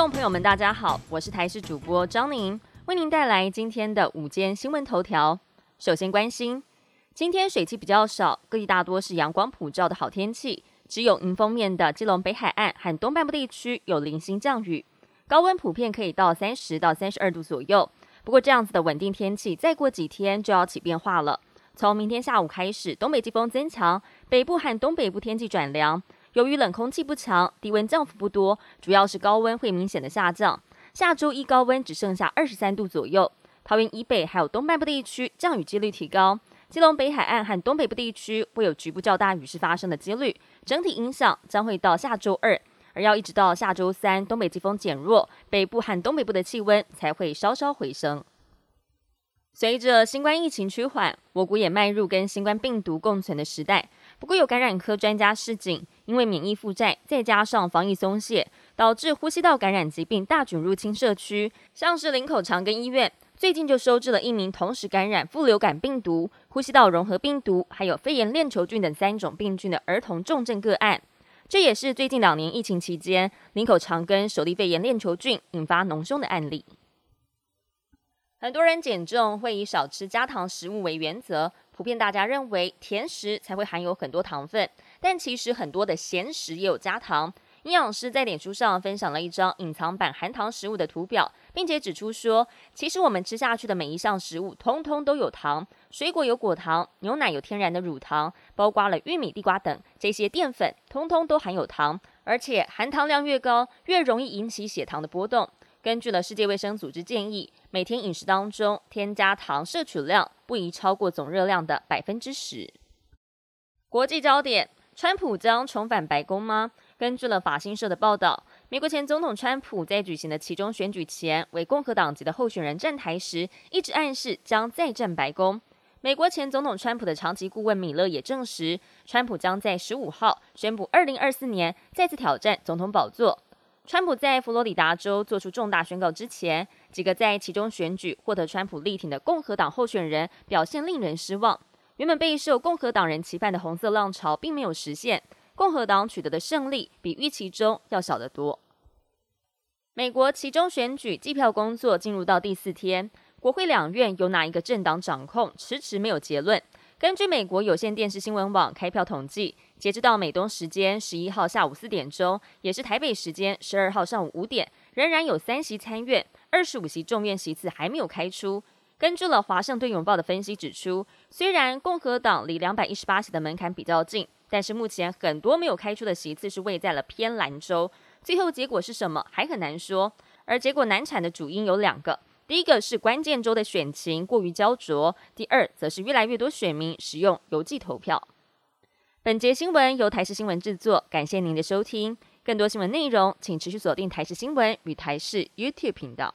众朋友们，大家好，我是台视主播张宁，为您带来今天的午间新闻头条。首先关心，今天水汽比较少，各地大多是阳光普照的好天气，只有迎风面的基隆北海岸和东半部地区有零星降雨，高温普遍可以到三十到三十二度左右。不过这样子的稳定天气，再过几天就要起变化了。从明天下午开始，东北季风增强，北部和东北部天气转凉。由于冷空气不强，低温降幅不多，主要是高温会明显的下降。下周一高温只剩下二十三度左右。桃园以北还有东半部地区降雨几率提高，基隆北海岸和东北部地区会有局部较大雨势发生的几率。整体影响将会到下周二，而要一直到下周三，东北季风减弱，北部和东北部的气温才会稍稍回升。随着新冠疫情趋缓，我国也迈入跟新冠病毒共存的时代。不过，有感染科专家示警，因为免疫负债，再加上防疫松懈，导致呼吸道感染疾病大举入侵社区。像是林口长庚医院最近就收治了一名同时感染副流感病毒、呼吸道融合病毒，还有肺炎链球菌等三种病菌的儿童重症个案。这也是最近两年疫情期间林口长庚首例肺炎链球菌引发脓胸的案例。很多人减重会以少吃加糖食物为原则，普遍大家认为甜食才会含有很多糖分，但其实很多的咸食也有加糖。营养师在脸书上分享了一张隐藏版含糖食物的图表，并且指出说，其实我们吃下去的每一项食物通通都有糖，水果有果糖，牛奶有天然的乳糖，包括了玉米、地瓜等这些淀粉，通通都含有糖，而且含糖量越高，越容易引起血糖的波动。根据了世界卫生组织建议，每天饮食当中添加糖摄取量不宜超过总热量的百分之十。国际焦点：川普将重返白宫吗？根据了法新社的报道，美国前总统川普在举行的其中选举前，为共和党籍的候选人站台时，一直暗示将再战白宫。美国前总统川普的长期顾问米勒也证实，川普将在十五号宣布二零二四年再次挑战总统宝座。川普在佛罗里达州做出重大宣告之前，几个在其中选举获得川普力挺的共和党候选人表现令人失望。原本备受共和党人期盼的红色浪潮并没有实现，共和党取得的胜利比预期中要小得多。美国其中选举计票工作进入到第四天，国会两院由哪一个政党掌控，迟迟没有结论。根据美国有线电视新闻网开票统计，截止到美东时间十一号下午四点钟，也是台北时间十二号上午五点，仍然有三席参院，二十五席众院席次还没有开出。根据了华盛顿邮报的分析指出，虽然共和党离两百一十八席的门槛比较近，但是目前很多没有开出的席次是位在了偏蓝州，最后结果是什么还很难说。而结果难产的主因有两个。第一个是关键州的选情过于焦灼，第二则是越来越多选民使用邮寄投票。本节新闻由台视新闻制作，感谢您的收听。更多新闻内容，请持续锁定台视新闻与台视 YouTube 频道。